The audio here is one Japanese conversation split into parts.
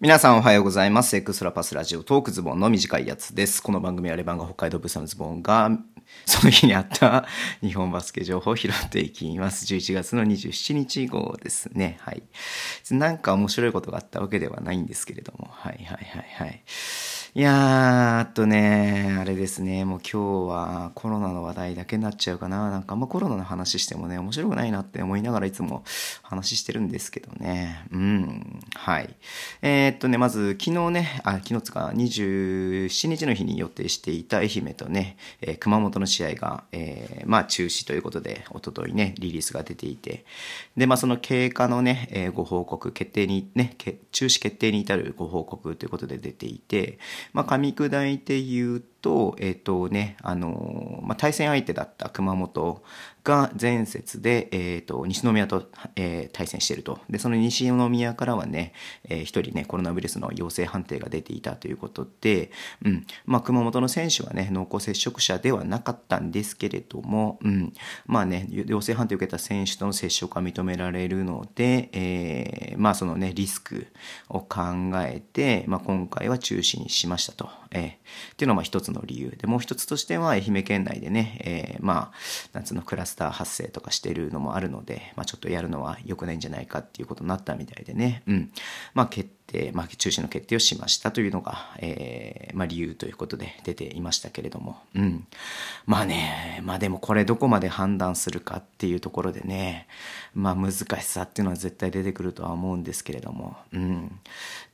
皆さんおはようございます。エクストラパスラジオトークズボンの短いやつです。この番組はレバンガ北海道ブサのズボンが、その日にあった 日本バスケ情報を拾っていきます。11月の27日号ですね。はい。なんか面白いことがあったわけではないんですけれども。はいはいはいはい。いやー、あとね、あれですね、もう今日はコロナの話題だけになっちゃうかな。なんかあんまコロナの話してもね、面白くないなって思いながらいつも話してるんですけどね。うん、はい。えー、っとね、まず昨日ね、あ、昨日つか27日の日に予定していた愛媛とね、えー、熊本の試合が、えー、まあ中止ということで、おとといね、リリースが出ていて、で、まあその経過のね、えー、ご報告、決定にね、中止決定に至るご報告ということで出ていて、まあ、噛み砕いて言うと、えっ、ー、とね、あのまあ、対戦相手だった熊本が前節で、え、ー、と、西宮と、えー、対戦していると。で、その西宮からはね、えー、一人ね、コロナウイルスの陽性判定が出ていたということで、うん、まあ、熊本の選手はね、濃厚接触者ではなかったんですけれども、うん、まあね、陽性判定を受けた選手との接触が認められるので、えー、まあ、そのね、リスクを考えて、まあ、今回は中止にしましたと。えー、っていうのが一つの理由で、もう一つとしては愛媛県内でね、えー、まあ、夏のクラスター発生とかしてるのもあるので、まあ、ちょっとやるのは良くないんじゃないかっていうことになったみたいでね、うん。まあ、決定、まあ、中止の決定をしましたというのが、えー、まあ、理由ということで出ていましたけれども、うん。まあね、まあでもこれどこまで判断するかっていうところでね、まあ難しさっていうのは絶対出てくるとは思うんですけれども、うん。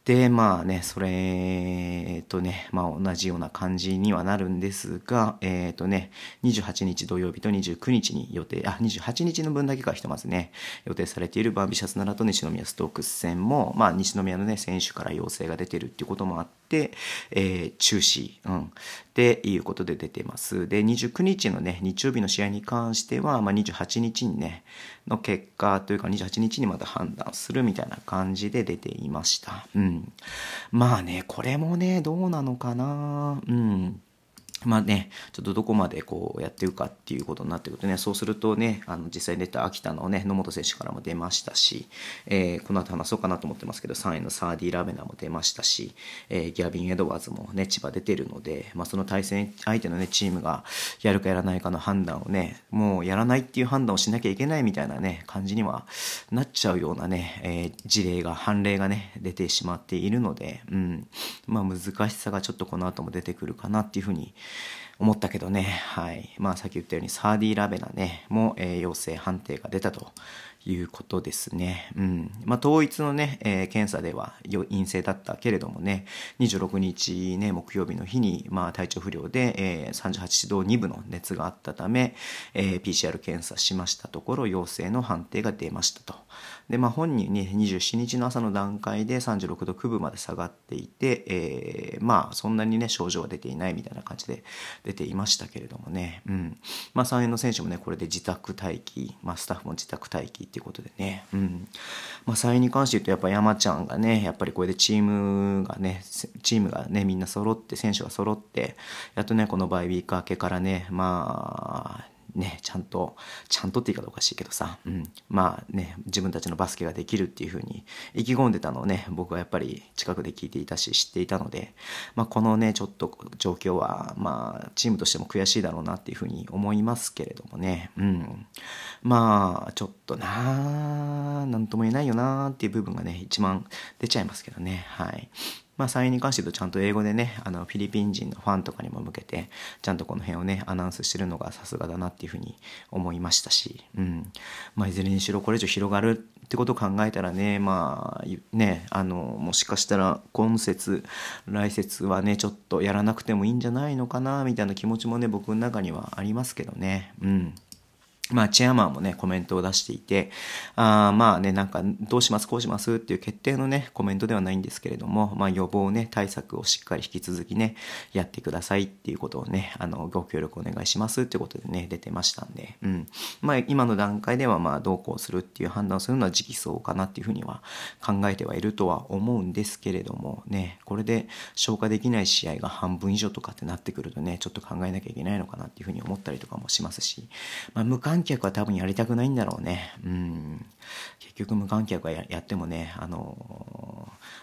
で、まあね、それとね、まあ同じような感じにはなるんですが、えっ、ー、とね、28日土曜日と29日に予定、あ、28日の分だけかひとまずね、予定されているバービシャス奈良と西宮ストークス戦も、まあ西宮のね、選手から要請が出てるっていうこともあって、えー、中止、うん、っていうことで出てます。で、29日のね、日曜日の試合に関しては、まあ28日にね、の結果というか28日にまた判断するみたいな感じで出ていました。うん。まあね、これもね、どうなのかなうん。まあね、ちょっとどこまでこうやっていくかっていうことになってくるとね、そうするとね、あの実際に出た秋田のね、野本選手からも出ましたし、えー、この後話そうかなと思ってますけど、3位のサーディ・ラベナも出ましたし、えー、ギャビン・エドワーズもね、千葉出てるので、まあその対戦相手のね、チームがやるかやらないかの判断をね、もうやらないっていう判断をしなきゃいけないみたいなね、感じにはなっちゃうようなね、えー、事例が、判例がね、出てしまっているので、うん、まあ難しさがちょっとこの後も出てくるかなっていうふうに思ったけどね、はい。まあさっき言ったようにサーディー・ラベナね、も、えー、陽性判定が出たということですね。うん。まあ統一のね、えー、検査では陰性だったけれどもね、26日ね、木曜日の日に、まあ体調不良で、えー、38度2分の熱があったため、えー、PCR 検査しましたところ陽性の判定が出ましたと。で、まあ本人ね、27日の朝の段階で36度9分まで下がっていて、えー、まあそんなにね、症状は出ていないみたいな感じで出ていましたけれどもね、うん。まあ3円の選手もね、これで自宅待機、まあスタッフも自宅待機っていうことでね、うん。まあ3円に関して言うとやっぱ山ちゃんがね、やっぱりこれでチームがね、チームがね、みんな揃って、選手が揃って、やっとね、このバイビーク明けからね、まあ、ね、ちゃんと、ちゃんとって言い方おかしいけどさ、うん、まあね、自分たちのバスケができるっていうふうに意気込んでたのをね、僕はやっぱり近くで聞いていたし、知っていたので、まあこのね、ちょっと状況は、まあチームとしても悔しいだろうなっていうふうに思いますけれどもね、うん。まあ、ちょっとなぁ、なんとも言えないよなっていう部分がね、一番出ちゃいますけどね、はい。まあ、サインに関して言うとちゃんと英語でね、あの、フィリピン人のファンとかにも向けて、ちゃんとこの辺をね、アナウンスしてるのがさすがだなっていうふうに思いましたし、うん。まあ、いずれにしろこれ以上広がるってことを考えたらね、まあ、ね、あの、もしかしたら今節、来節はね、ちょっとやらなくてもいいんじゃないのかな、みたいな気持ちもね、僕の中にはありますけどね、うん。まあ、チェアマンもね、コメントを出していて、あまあね、なんか、どうします、こうしますっていう決定のね、コメントではないんですけれども、まあ、予防ね、対策をしっかり引き続きね、やってくださいっていうことをね、あの、ご協力お願いしますっていうことでね、出てましたんで、うん。まあ、今の段階では、まあ、どうこうするっていう判断をするのは時期そうかなっていうふうには考えてはいるとは思うんですけれども、ね、これで消化できない試合が半分以上とかってなってくるとね、ちょっと考えなきゃいけないのかなっていうふうに思ったりとかもしますし、まあ、無観観客は多分やりたくないんだろうね。うん。結局無観客はやってもね、あの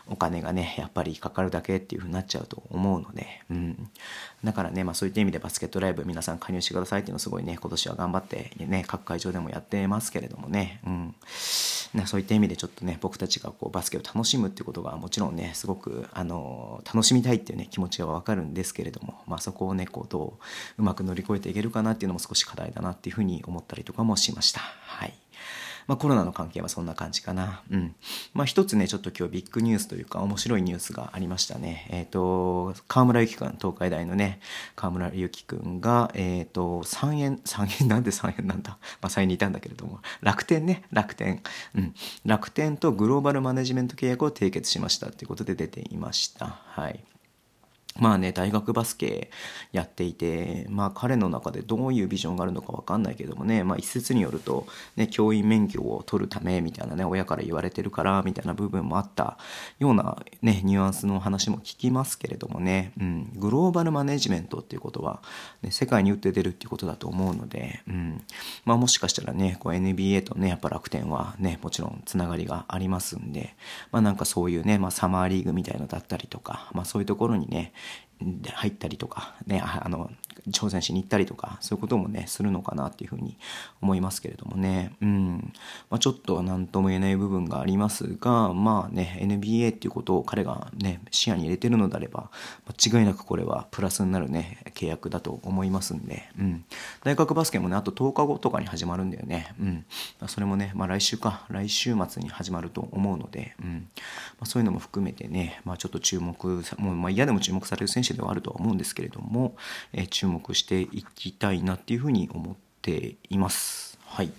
お金がね、やっぱりかかるだけっていう風になっちゃうと思うので、うん。だからね、まあそういった意味でバスケットライブ皆さん加入してくださいっていうのすごいね、今年は頑張ってね、各会場でもやってますけれどもね、うん。ね、そういった意味でちょっとね、僕たちがこうバスケを楽しむっていうことがもちろんね、すごく、あの楽しみたいっていうね、気持ちはわかるんですけれども、まあそこをね、こうどううまく乗り越えていけるかなっていうのも少し課題だなっていうふうに思ったりとかもしました。はい。まあ、コロナの関係はそんな感じかな。うん。まあ、一つね、ちょっと今日ビッグニュースというか面白いニュースがありましたね。えっ、ー、と、河村ゆきくん、東海大のね、河村ゆきくんが、えっ、ー、と、3円、3円なんで3円なんだ？まあ、3円にいたんだけれども、楽天ね、楽天。うん。楽天とグローバルマネジメント契約を締結しましたっていうことで出ていました。はい。まあね、大学バスケやっていて、まあ彼の中でどういうビジョンがあるのかわかんないけどもね、まあ一説によると、ね、教員免許を取るためみたいなね、親から言われてるからみたいな部分もあったようなね、ニュアンスの話も聞きますけれどもね、うん、グローバルマネジメントっていうことは、ね、世界に打って出るっていうことだと思うので、うん、まあもしかしたらね、こう NBA とね、やっぱ楽天はね、もちろんつながりがありますんで、まあなんかそういうね、まあサマーリーグみたいのだったりとか、まあそういうところにね、入ったりとか、ね、あの挑戦しに行ったりとかそういうこともねするのかなっていうふうに思いますけれどもね、うん。まあ、ちょっと何とも言えない部分がありますがまあね NBA っていうことを彼がね視野に入れてるのであれば間違いなくこれはプラスになるね契約だと思いますんで、うん、大学バスケもねあと10日後とかに始まるんだよね、うん、それもね、まあ、来週か。来週末に始まると思うので、うん。まあ、そういうのも含めてね、まあ、ちょっと注目もう、まあ、嫌でも注目される選手ではあるとは思うんですけれども、えー、注目していきたいなっていうふうに思っています。はい。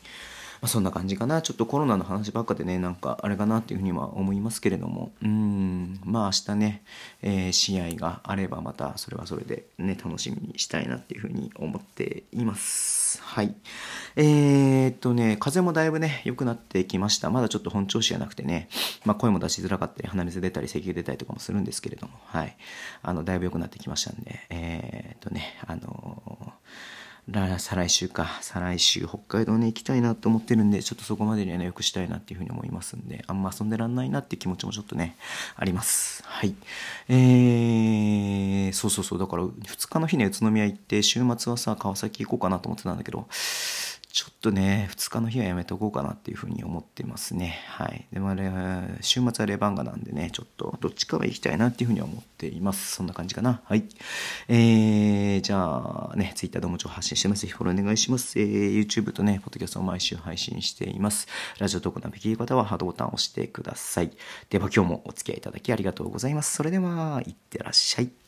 まあ、そんな感じかな。ちょっとコロナの話ばっかでね、なんかあれかなっていうふうには思いますけれども、うん、まあ明日ね、えー、試合があればまたそれはそれでね、楽しみにしたいなっていうふうに思っています。はい。えー、っとね、風もだいぶね、良くなってきました。まだちょっと本調子じゃなくてね、まあ声も出しづらかったり、鼻水出たり、咳が出たりとかもするんですけれども、はい。あの、だいぶ良くなってきましたんで、えー、っとね、あの再来週か、再来週北海道に行きたいなと思ってるんで、ちょっとそこまでにはね、よくしたいなっていうふうに思いますんで、あんま遊んでらんないなって気持ちもちょっとね、あります。はい。えー、そうそうそう、だから2日の日ね宇都宮行って、週末はさ、川崎行こうかなと思ってたんだけど、ちょっとね、2日の日はやめとこうかなっていうふうに思ってますね。はい。でもあれ、週末はレバンガなんでね、ちょっとどっちかは行きたいなっていうふうに思っています。そんな感じかな。はい。えー、じゃあね、Twitter でも情報発信してます。ぜひフォローお願いします。えー、YouTube とね、ポッドキャストを毎週配信しています。ラジオトークのべき方はハートボタンを押してください。では今日もお付き合いいただきありがとうございます。それでは、いってらっしゃい。